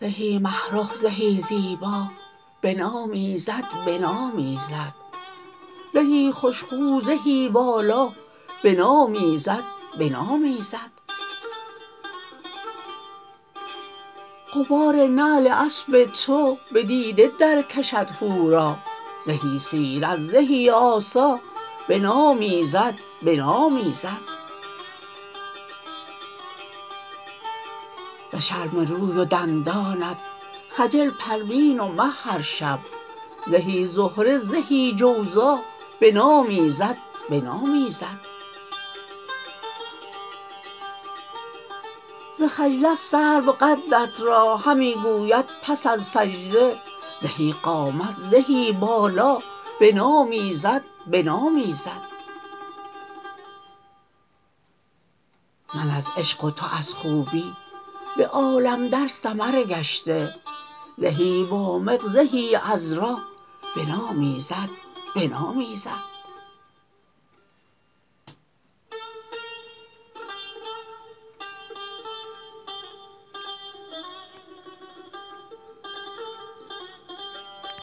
زهی مه رخ زهی زیبا بنامیزد بنامیزد زهی خوش خو زهی والا بنامیزد بنامیزد غبار نعل اسب تو به دیده درکشد حورا زهی سیرت زهی آسا بنامیزد بنامیزد ز شرم روی و دندانت خجل پروین و مه هر شب. زهی زهره زهی جوزا بنامیزد بنامیزد ز خجلت سرو قدت را همی گوید پس از سجده زهی قامت زهی بالا بنامیزد بنامیزد من از عشق و تو از خوبی به عالم در سمر گشته زهی وامق زهی عذرا بنامیزد بنامیزد